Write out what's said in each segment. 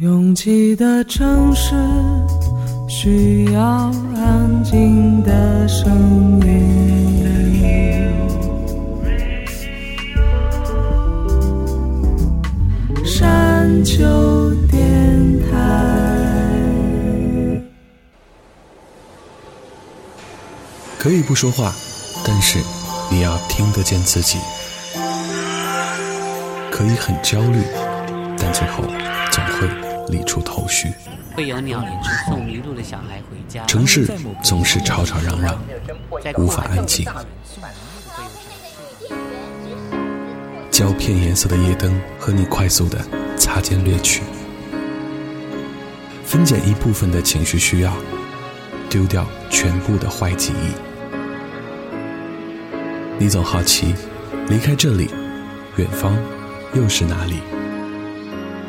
拥挤的城市需要安静的声音。山丘电台。可以不说话，但是你要听得见自己。可以很焦虑，但最后总会理出头绪。会有鸟送迷路的小孩回家。城市总是吵吵嚷嚷，无法安静。胶片颜色的夜灯和你快速的擦肩掠去，分解一部分的情绪需要，丢掉全部的坏记忆。你总好奇，离开这里，远方。又是哪里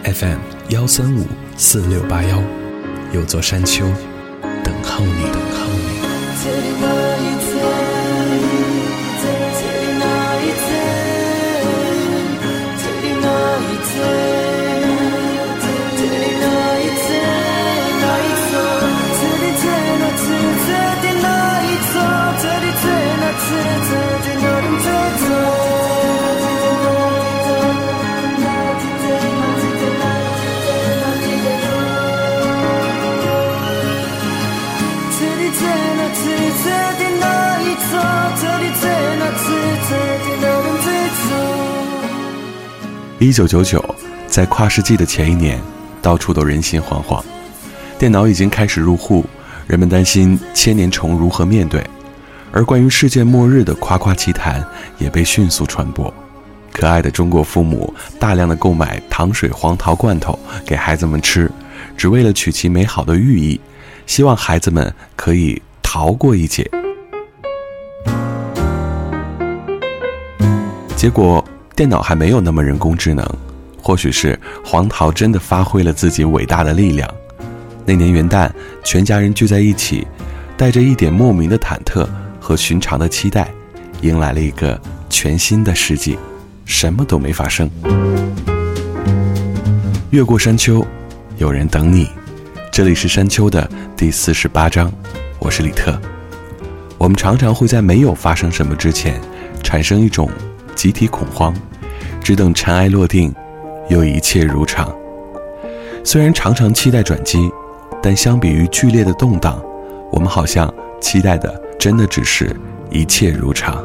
？FM 幺三五四六八幺，有座山丘等候你，等候你。一九九九，在跨世纪的前一年，到处都人心惶惶，电脑已经开始入户，人们担心千年虫如何面对，而关于世界末日的夸夸其谈也被迅速传播。可爱的中国父母大量的购买糖水黄桃罐头给孩子们吃，只为了取其美好的寓意，希望孩子们可以逃过一劫。结果。电脑还没有那么人工智能，或许是黄桃真的发挥了自己伟大的力量。那年元旦，全家人聚在一起，带着一点莫名的忐忑和寻常的期待，迎来了一个全新的世纪，什么都没发生。越过山丘，有人等你。这里是山丘的第四十八章，我是李特。我们常常会在没有发生什么之前，产生一种。集体恐慌，只等尘埃落定，又一切如常。虽然常常期待转机，但相比于剧烈的动荡，我们好像期待的真的只是一切如常。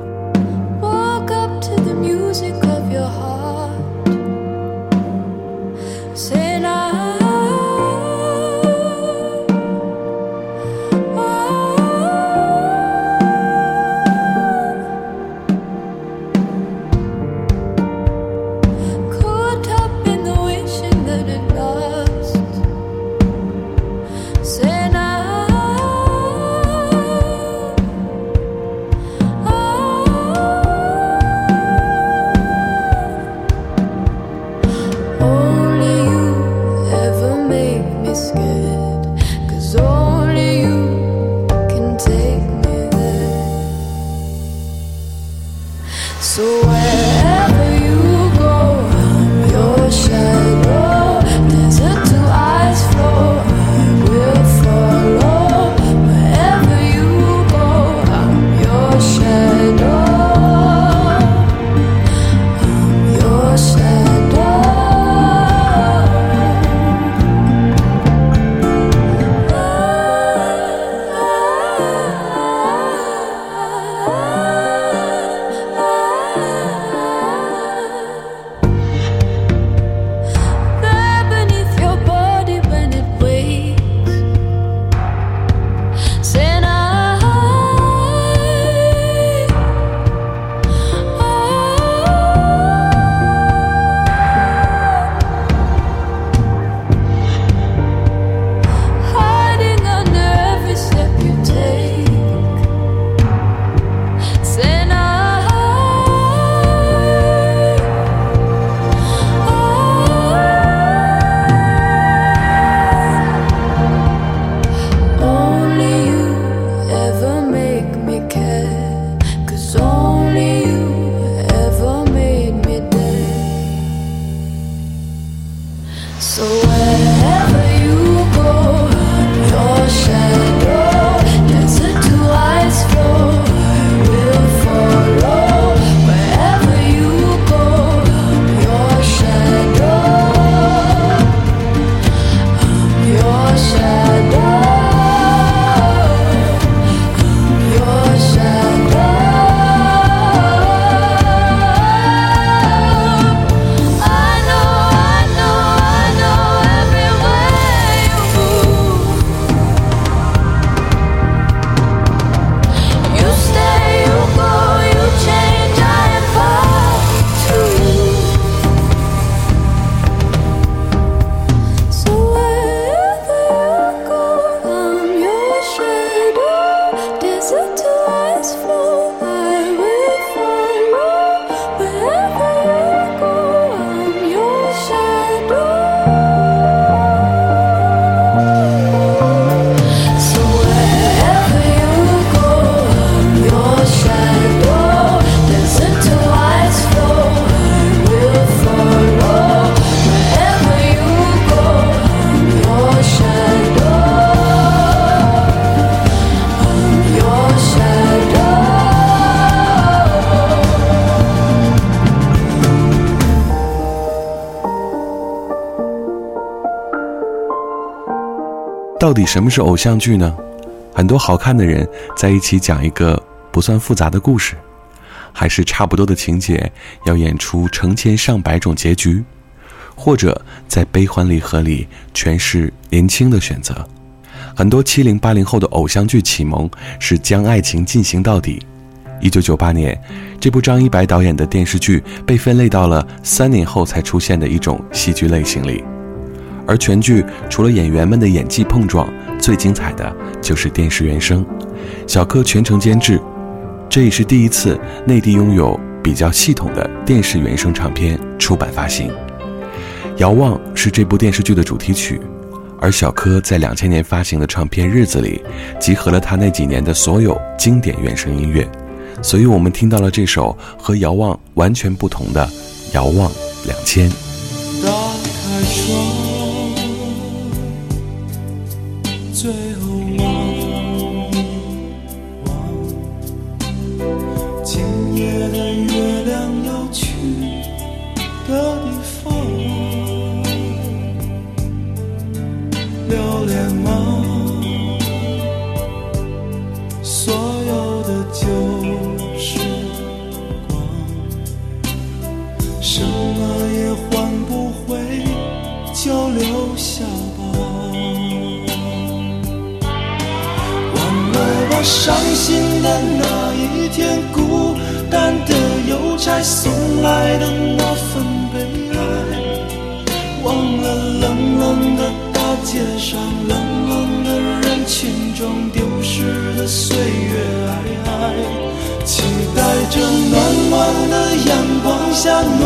到底什么是偶像剧呢？很多好看的人在一起讲一个不算复杂的故事，还是差不多的情节要演出成千上百种结局，或者在悲欢离合里诠释年轻的选择。很多七零八零后的偶像剧启蒙是将爱情进行到底。一九九八年，这部张一白导演的电视剧被分类到了三年后才出现的一种戏剧类型里。而全剧除了演员们的演技碰撞，最精彩的就是电视原声，小柯全程监制，这也是第一次内地拥有比较系统的电视原声唱片出版发行。《遥望》是这部电视剧的主题曲，而小柯在两千年发行的唱片《日子》里，集合了他那几年的所有经典原声音乐，所以我们听到了这首和《遥望》完全不同的《遥望两千》。打开窗。最来的那份悲哀，忘了冷冷的大街上，冷冷的人群中丢失的岁月皑皑，期待着暖暖的阳光下，暖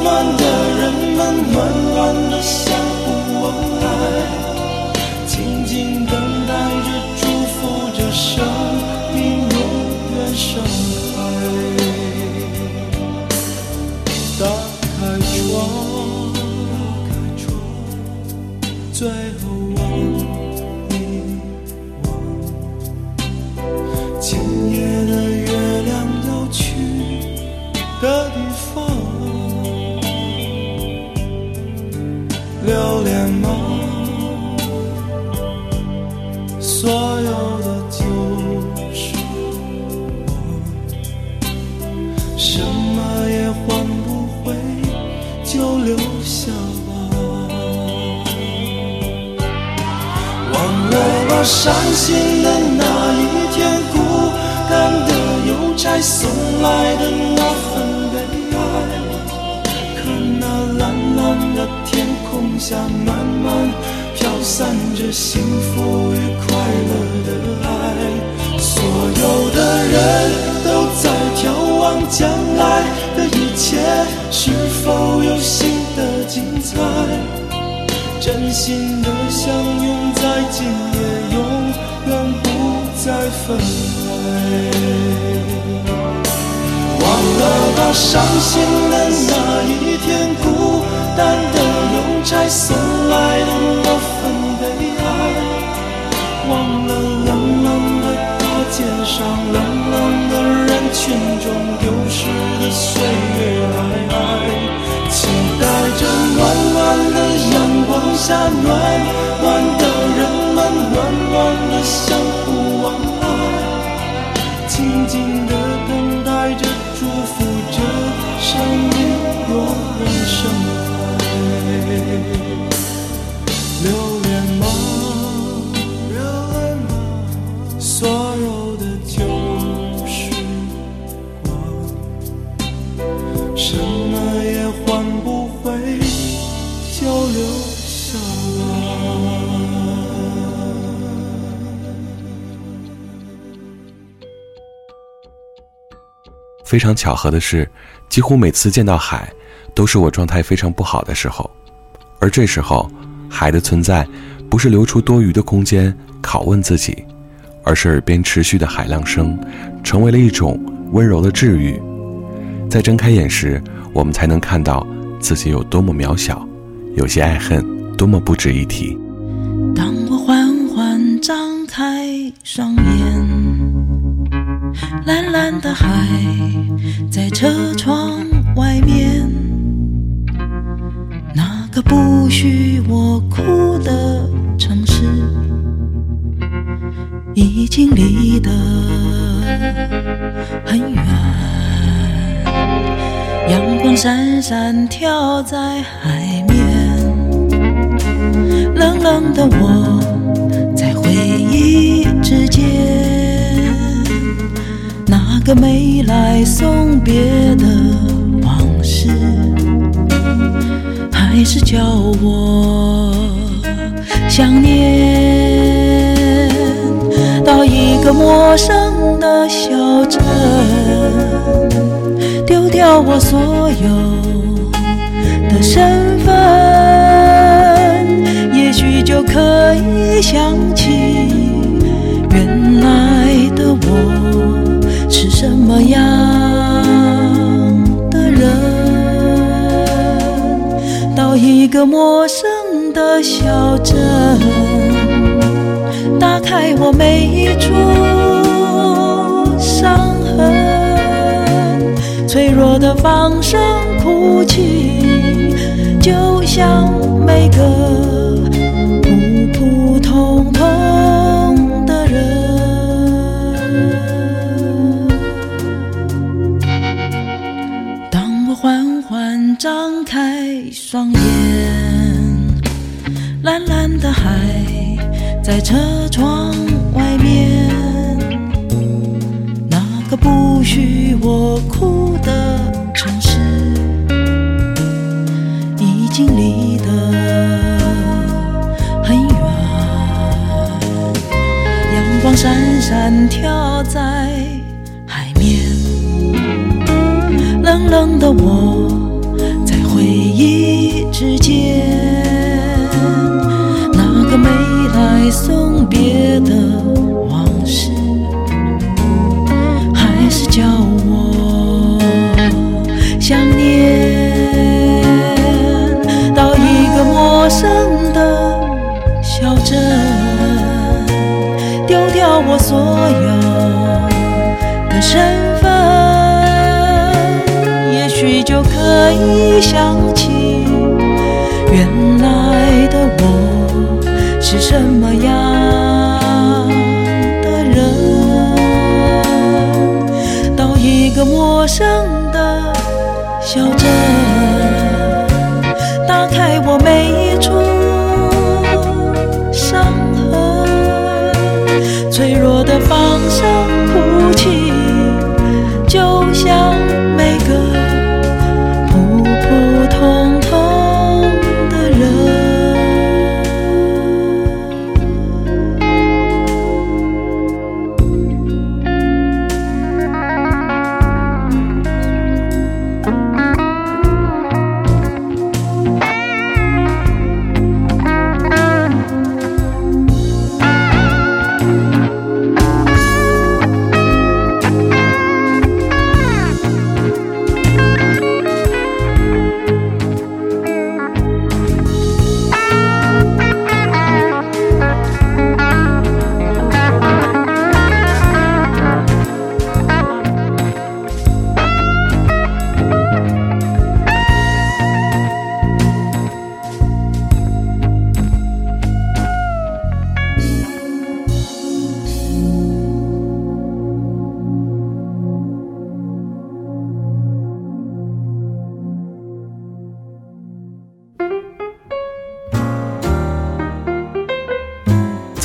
暖的人们，暖暖的相互问爱，伤心的那一天，孤单的邮差送来的那份悲哀。可那蓝蓝的天空下，慢慢飘散着幸福与快乐的爱。所有的人都在眺望将来的一切，是否有新的精彩？真心的相拥，在今夜再分开。忘了吧，伤心的那一天，孤单的邮差送来的那份悲哀，忘了冷冷的大街上，冷冷的人群中，丢失的岁月皑皑，期待着暖暖的阳光下，暖暖的人们，暖暖的相互，静非常巧合的是，几乎每次见到海，都是我状态非常不好的时候，而这时候，海的存在，不是留出多余的空间拷问自己，而是耳边持续的海浪声，成为了一种温柔的治愈。在睁开眼时，我们才能看到自己有多么渺小，有些爱恨多么不值一提。当我缓缓张开双眼，蓝蓝的海在车窗外面，那个不许我哭的城市，已经离得很远。阳光闪闪跳在海面，冷冷的我在回忆之间，个没来送别的往事，还是叫我想念。到一个陌生的小镇，丢掉我所有的身份，也许就可以想起么样的人。到一个陌生的小镇，打开我每一处伤痕，脆弱的放声哭泣，就像每个普普通通蓝的海在车窗外面，那个不许我哭的城市，已经离得很远。阳光闪闪跳在海面，冷冷的我在回忆之间，想起原来的我是什么样的人。到一个陌生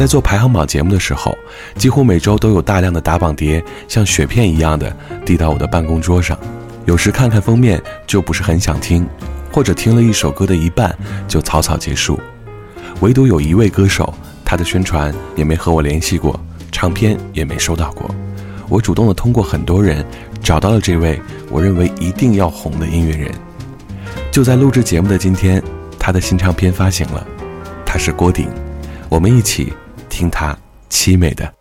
在做排行榜节目的时候，几乎每周都有大量的打榜碟像雪片一样的递到我的办公桌上。有时看看封面就不是很想听，或者听了一首歌的一半就草草结束。唯独有一位歌手，他的宣传也没和我联系过，唱片也没收到过。我主动的通过很多人找到了这位我认为一定要红的音乐人。就在录制节目的今天，他的新唱片发行了，他是郭顶，我们一起听他凄美的。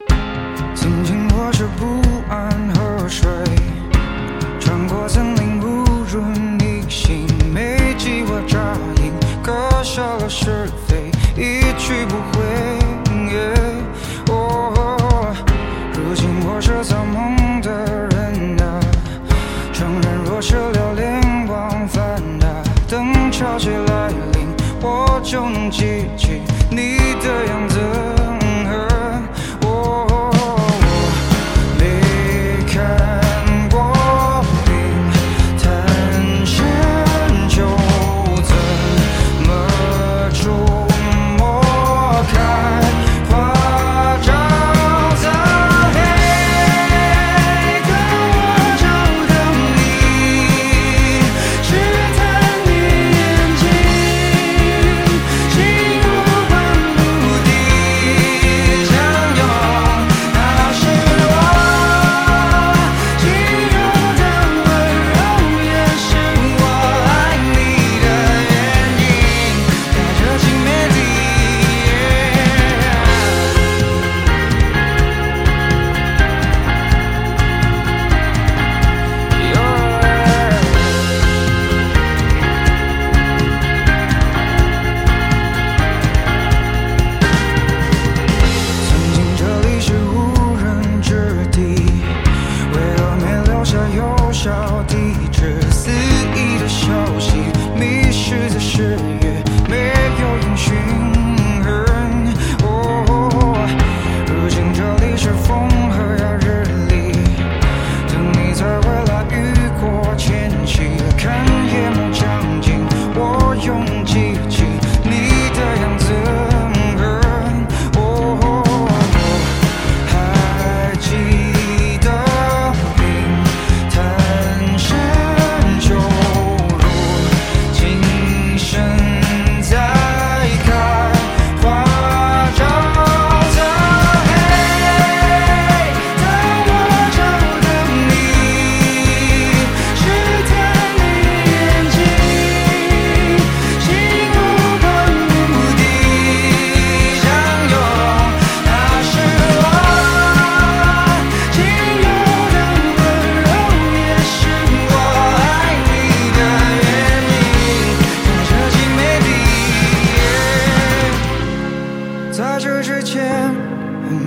这之前，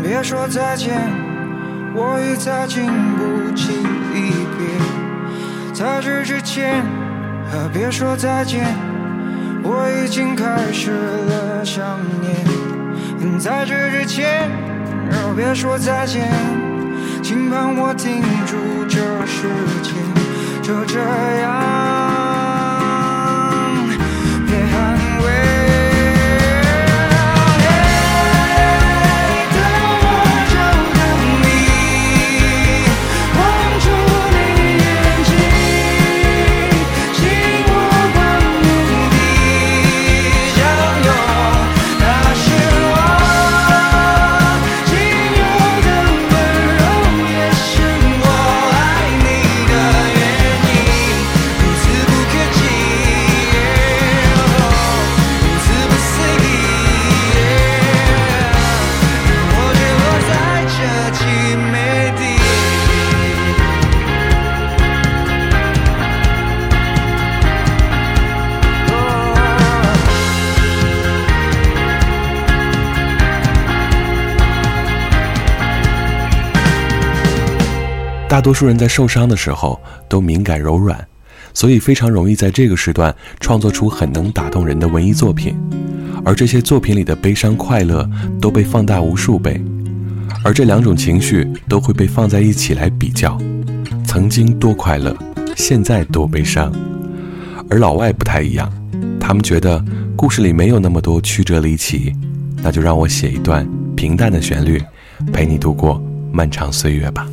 别说再见，我已再经不起离别。在这之前，别说再见，我已经开始了想念。在这之前，别说再见，请帮我停住这时间，就这样，大多数人在受伤的时候都敏感柔软所以非常容易在这个时段创作出很能打动人的文艺作品。而这些作品里的悲伤快乐都被放大无数倍而这两种情绪都会被放在一起来比较曾经多快乐现在多悲伤而老外不太一样他们觉得故事里没有那么多曲折离奇那就让我写一段平淡的旋律陪你度过漫长岁月吧。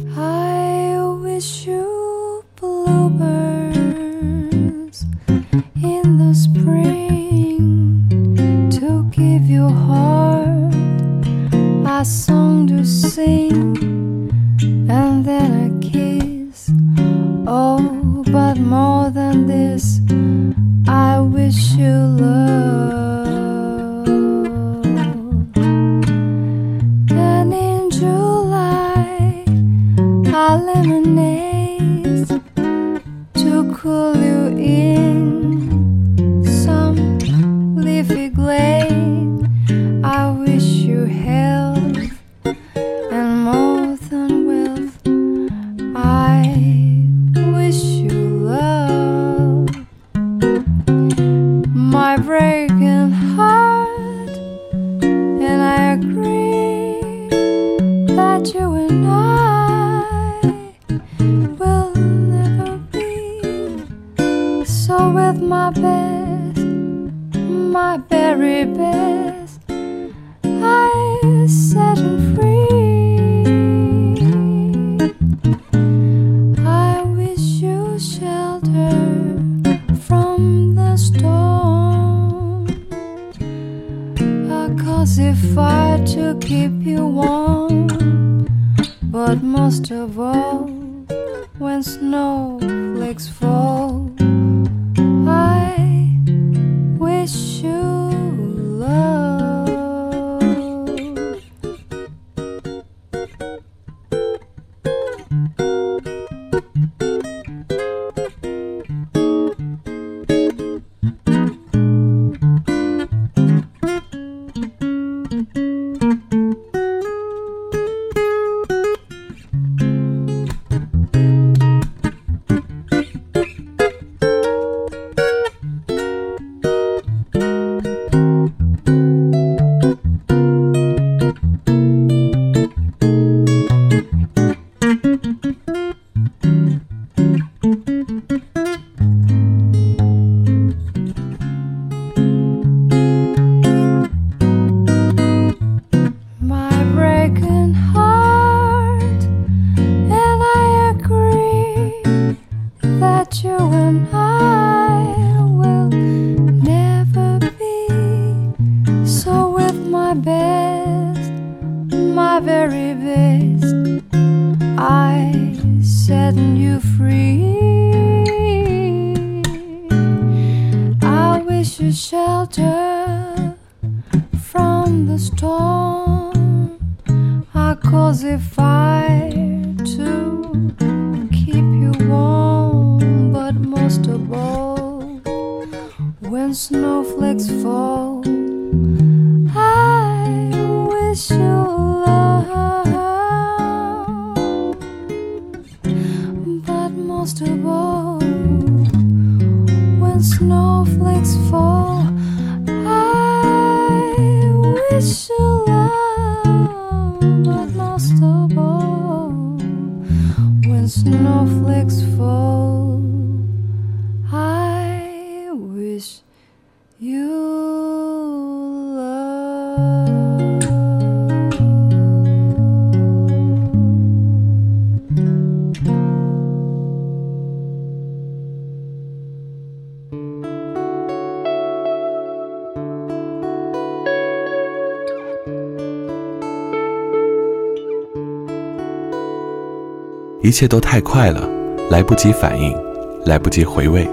一切都太快了来不及反应来不及回味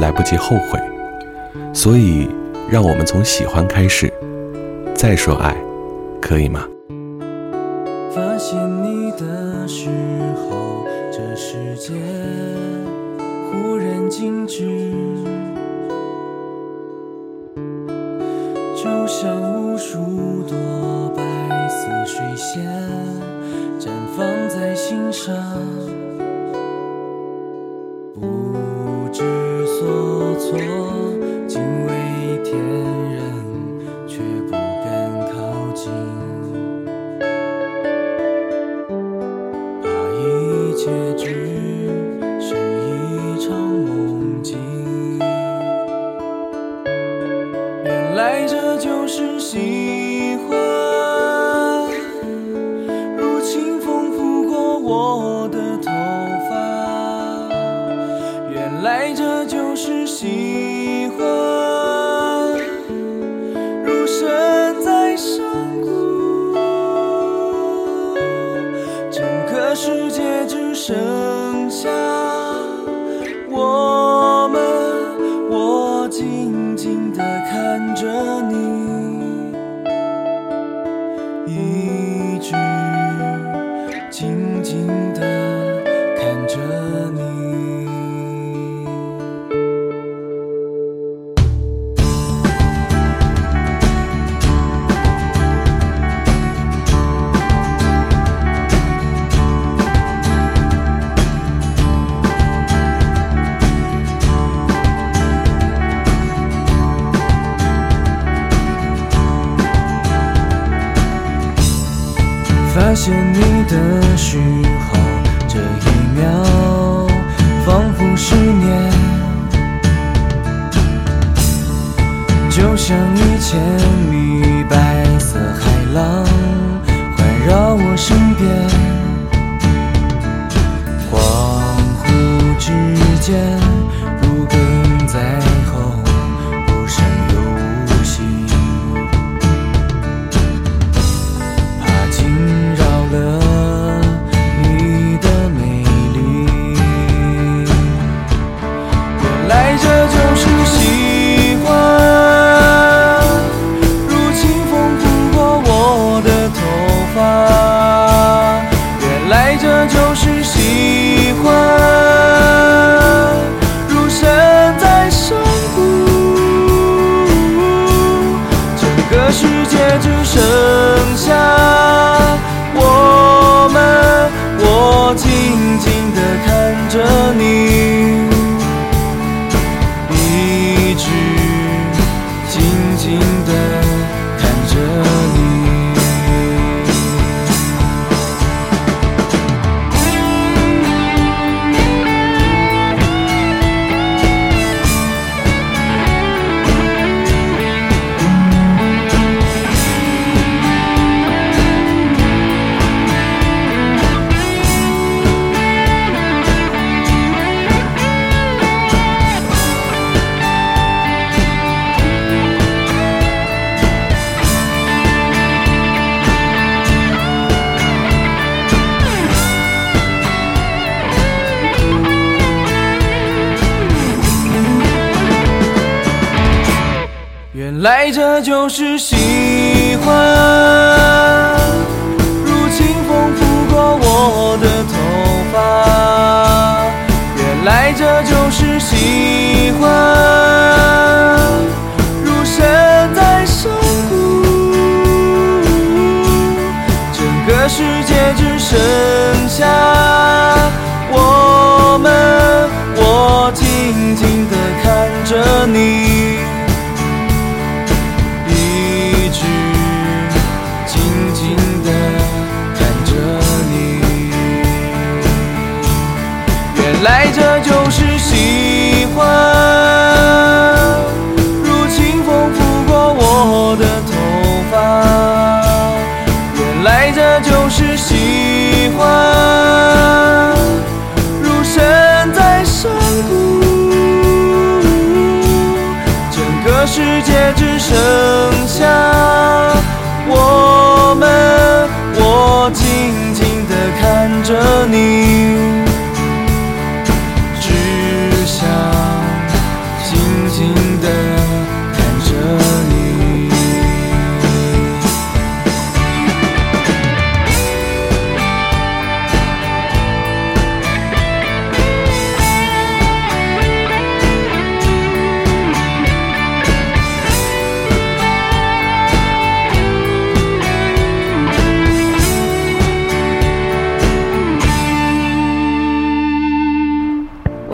来不及后悔。所以让我们从喜欢开始再说爱可以吗？见你的许就是喜欢，如清风拂过我的头发。原来这就是喜欢，如身在山谷。整个世界只剩下我们，我静静地看着界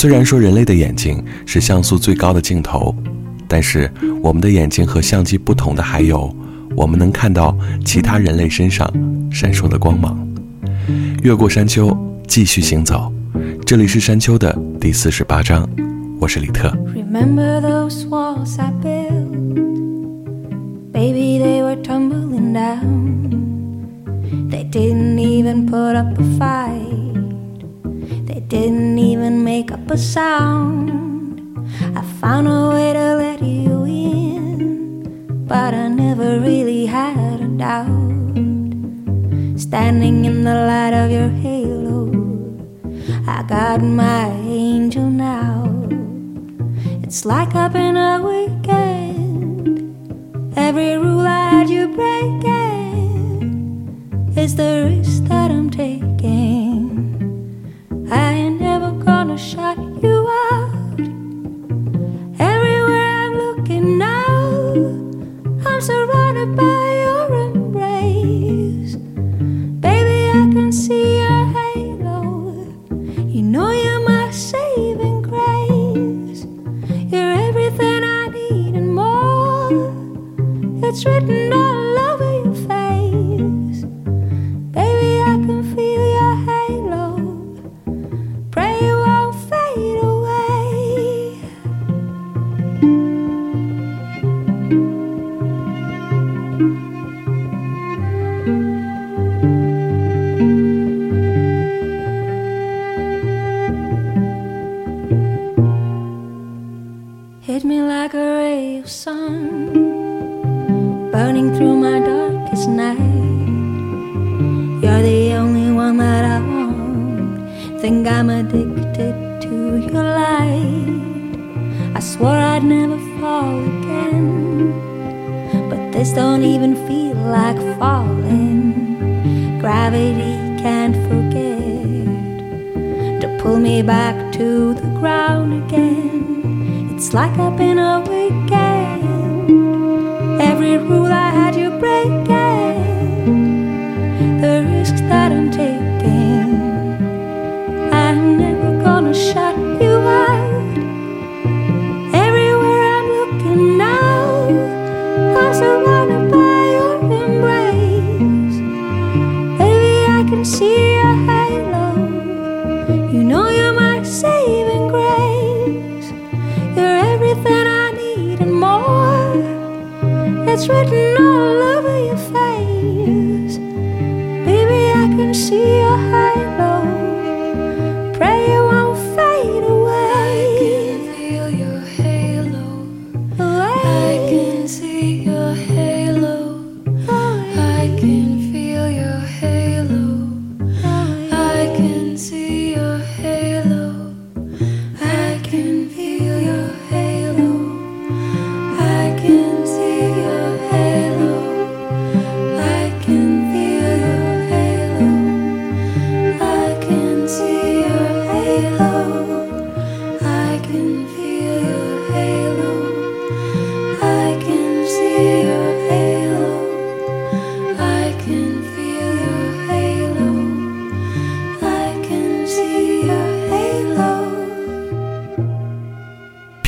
虽然说人类的眼睛是像素最高的镜头，但是我们的眼睛和相机不同的还有，我们能看到其他人类身上闪烁的光芒。越过山丘，继续行走。这里是山丘的第四十八章，我是李特。Remember those walls I built? Baby, they were tumbling down. They didn't even put up a fight. They didn't make up a sound. I found a way to let you in, but I never really had a doubt. Standing in the light of your halo, I got my angel now. It's like I've been a weekend. Every rule I had you breaking is the risk that I'm taking. By your embrace. Baby, I can see your halo. You know you're my saving grace. You're everything I need and more. It's written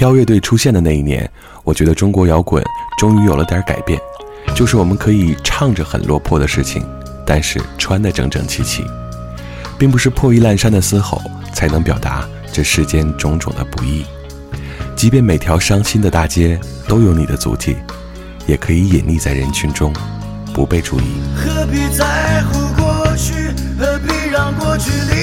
飘乐队出现的那一年，我觉得中国摇滚终于有了点改变，就是我们可以唱着很落魄的事情，但是穿得整整齐齐，并不是破衣烂衫的嘶吼才能表达这世间种种的不易。即便每条伤心的大街都有你的足迹，也可以隐匿在人群中，不被注意。何必在乎过去？何必让过去历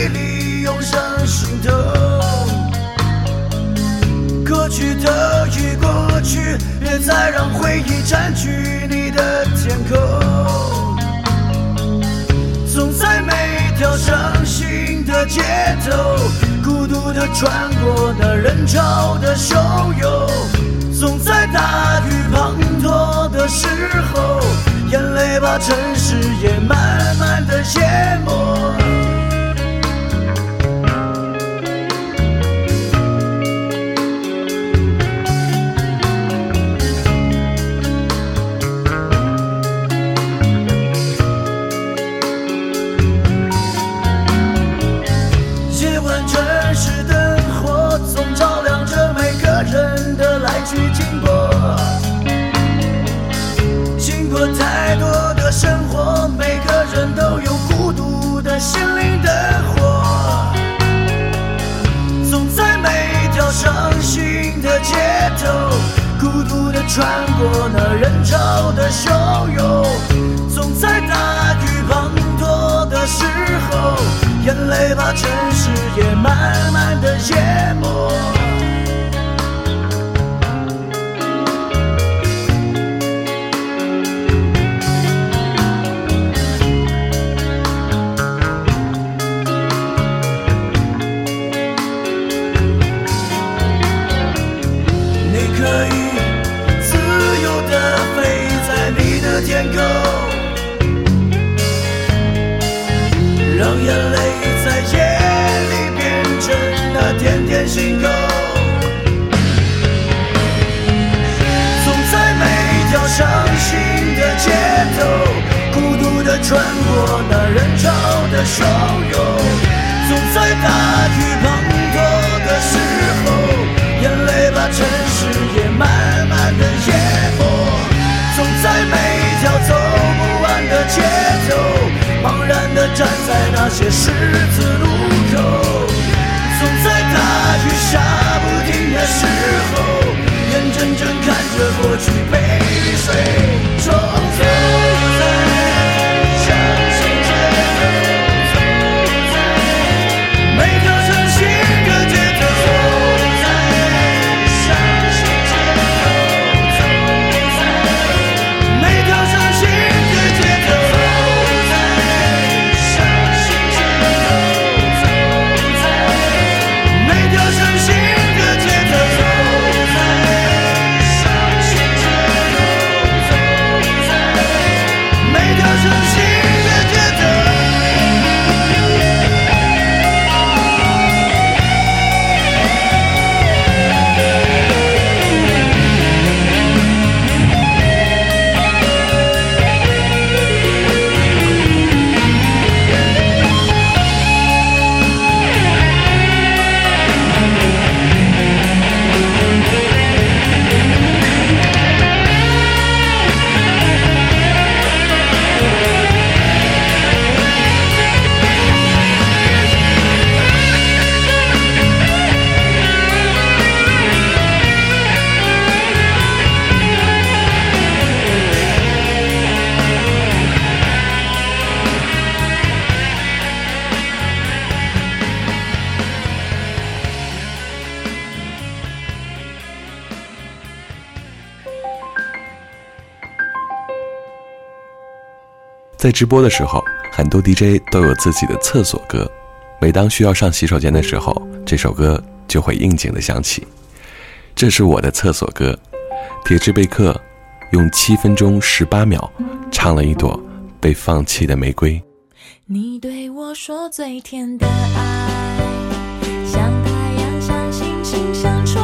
都已过去，别再让回忆占据你的天空。总在每一条伤心的街头，孤独的穿过那人潮的汹涌。总在大雨滂沱的时候，眼泪把城市也慢慢的淹没。心灵的火，总在每条伤心的街头，孤独的穿过那人潮的汹涌，总在大雨滂沱的时候，眼泪把城市也慢慢的淹没。天空，让眼泪在夜里变成那点点星空。总在每条伤心的街头，孤独的穿过那人潮的汹涌。总在大雨然的站在那些十字路口。总在大雨下不停的时候，眼睁睁看着过去被水冲走。在直播的时候，很多 DJ 都有自己的厕所歌。每当需要上洗手间的时候，这首歌就会应景的响起。这是我的厕所歌，铁质贝克用七分钟十八秒唱了一朵被放弃的玫瑰。你对我说最甜的爱，像太阳，像星星，像虫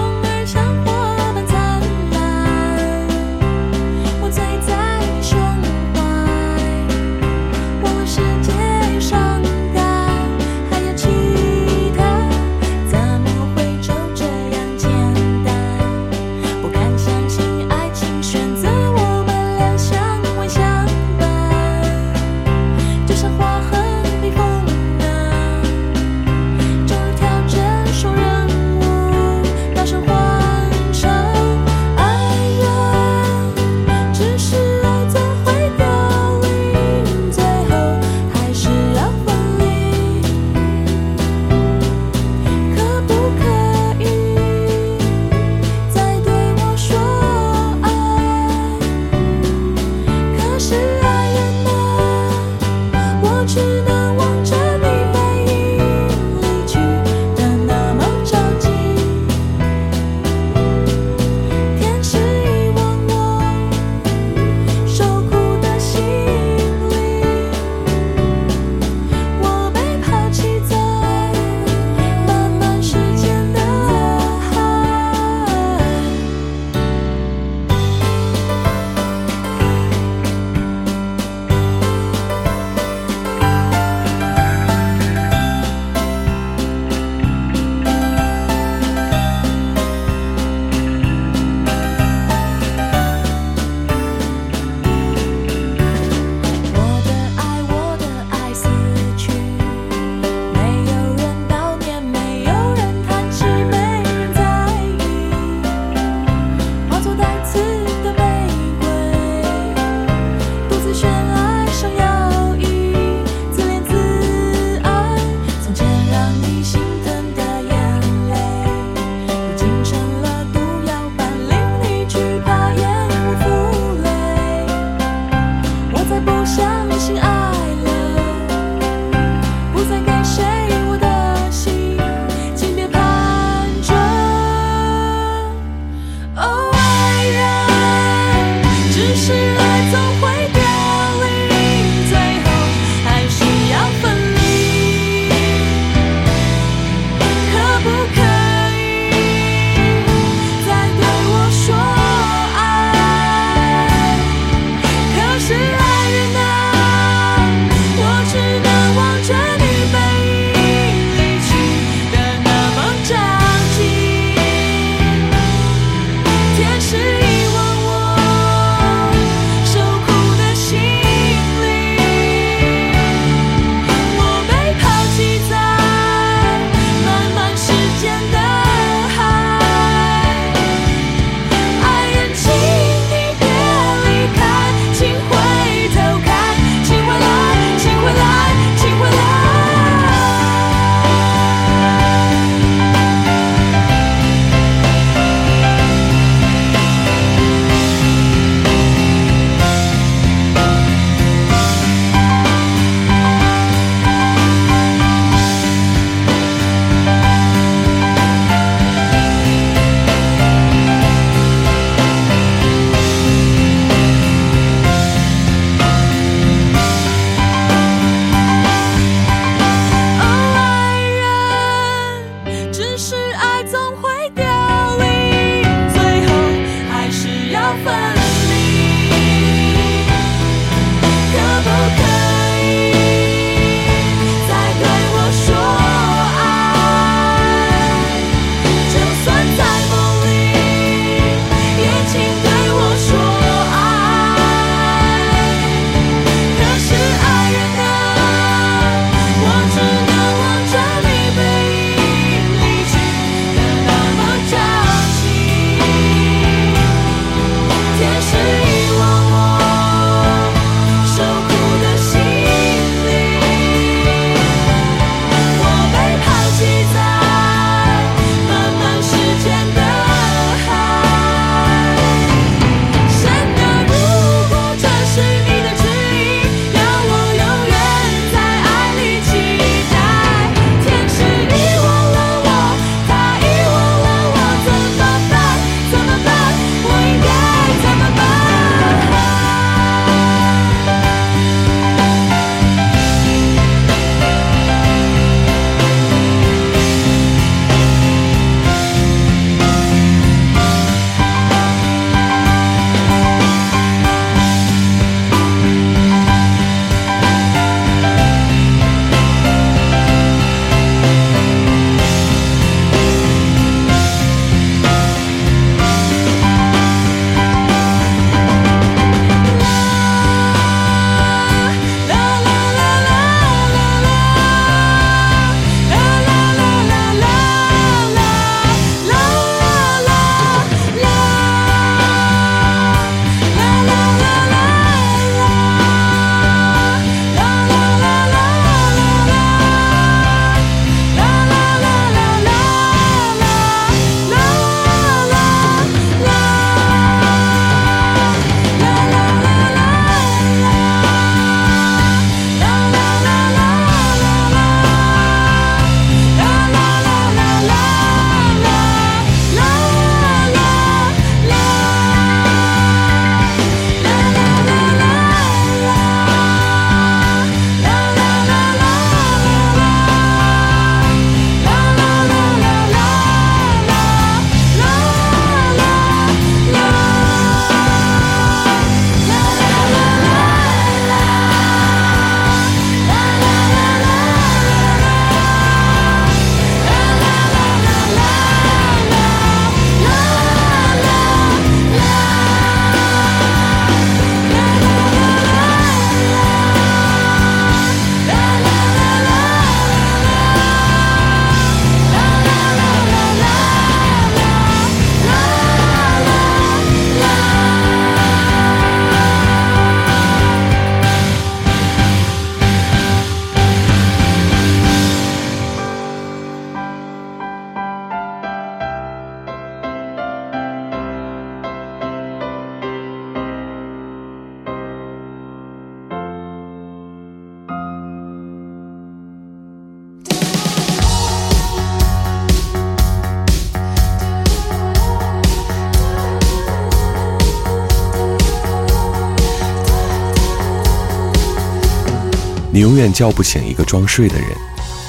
叫不醒一个装睡的人，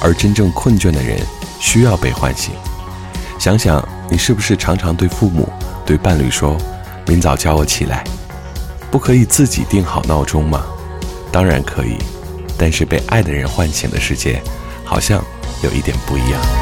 而真正困倦的人需要被唤醒。想想你是不是常常对父母、对伴侣说：“明早叫我起来。”不可以自己定好闹钟吗？当然可以，但是被爱的人唤醒的世界，好像有一点不一样。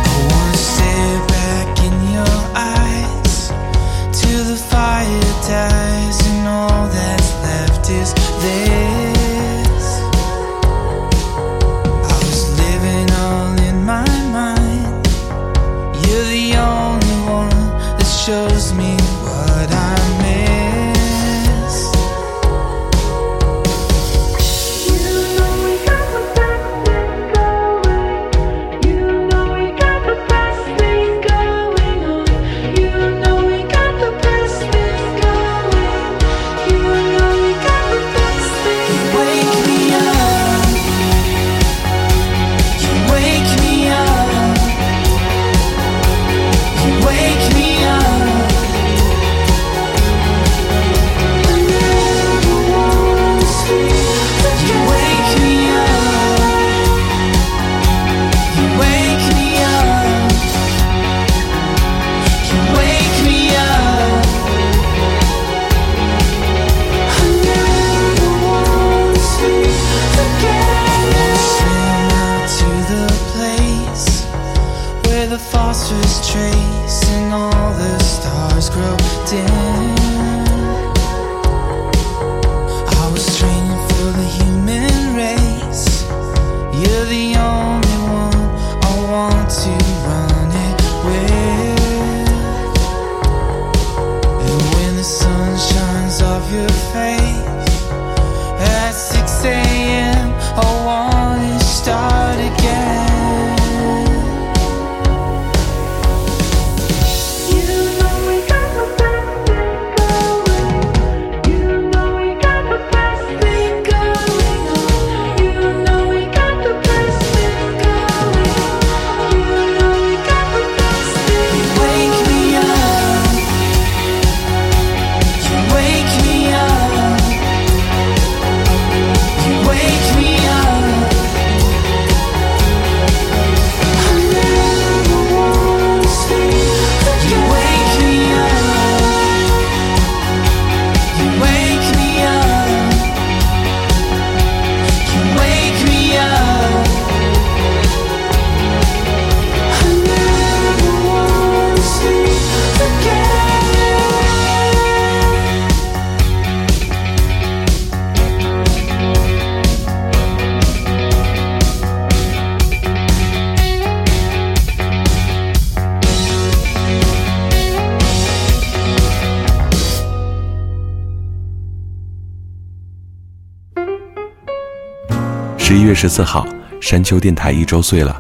十四号，山丘电台一周岁了，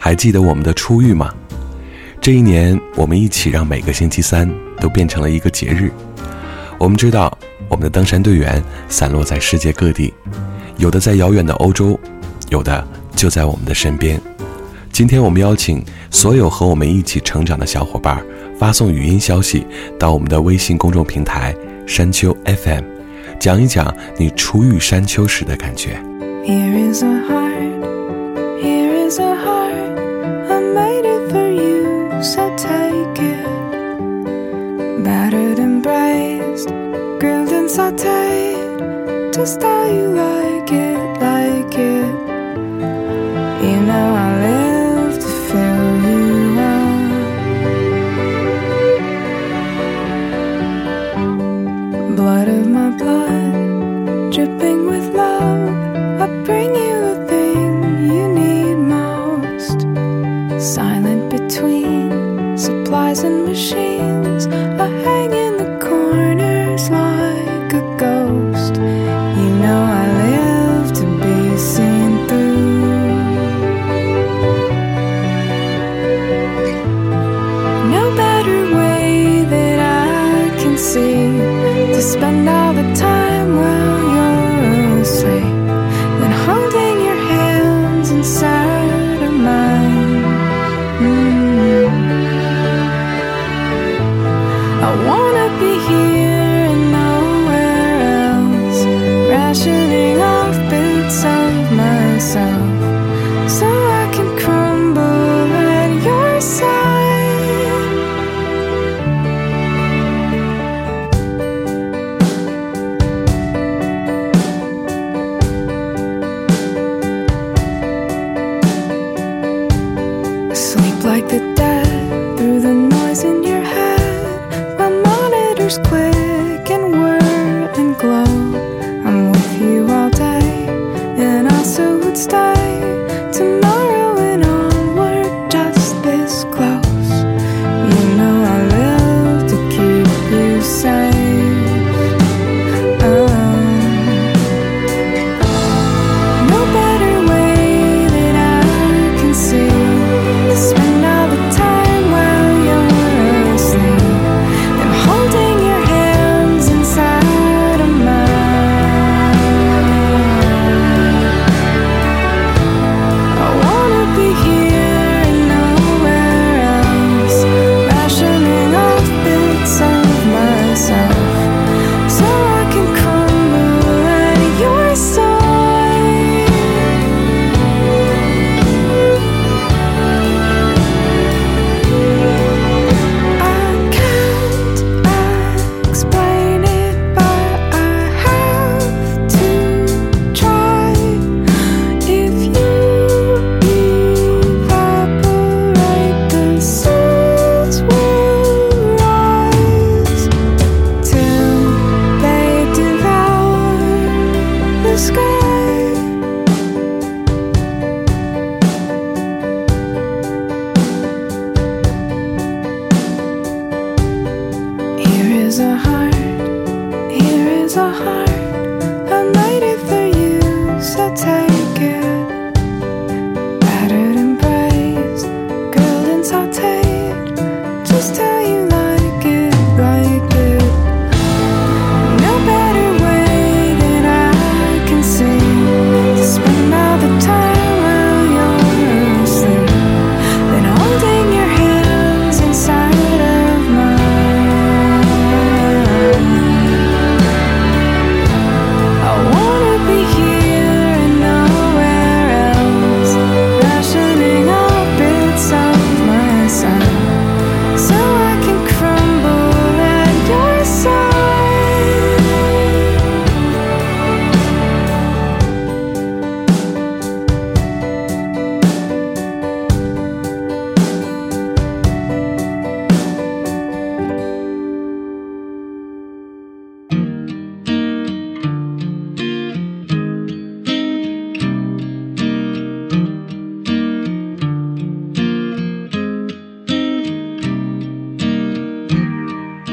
还记得我们的初遇吗？这一年，我们一起让每个星期三都变成了一个节日。我们知道，我们的登山队员散落在世界各地，有的在遥远的欧洲，有的就在我们的身边。今天我们邀请所有和我们一起成长的小伙伴发送语音消息到我们的微信公众平台“山丘 FM”，讲一讲你初遇山丘时的感觉。Here is a heart, here is a heart. I made it for you, so take it. Battered and braced, grilled and sauteed, just how you like it, Silent between supplies and machines, I hang in the corners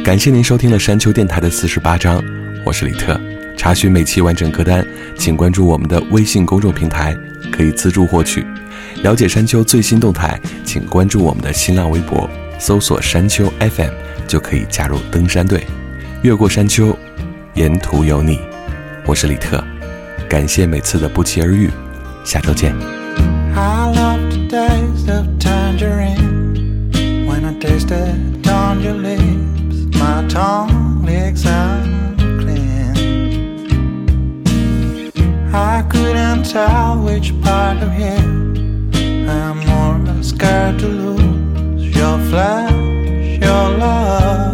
感谢您收听了山丘电台的四十八章，我是李特。查询每期完整歌单，请关注我们的微信公众平台，可以自助获取。了解山丘最新动态，请关注我们的新浪微博，搜索山丘 FM 就可以加入登山队。越过山丘，沿途有你。我是李特，感谢每次的不期而遇，下周见。I love the taste of tangerine. Tongue licks unclean. I couldn't tell which part of you I'm more scared to lose. Your flesh, your love.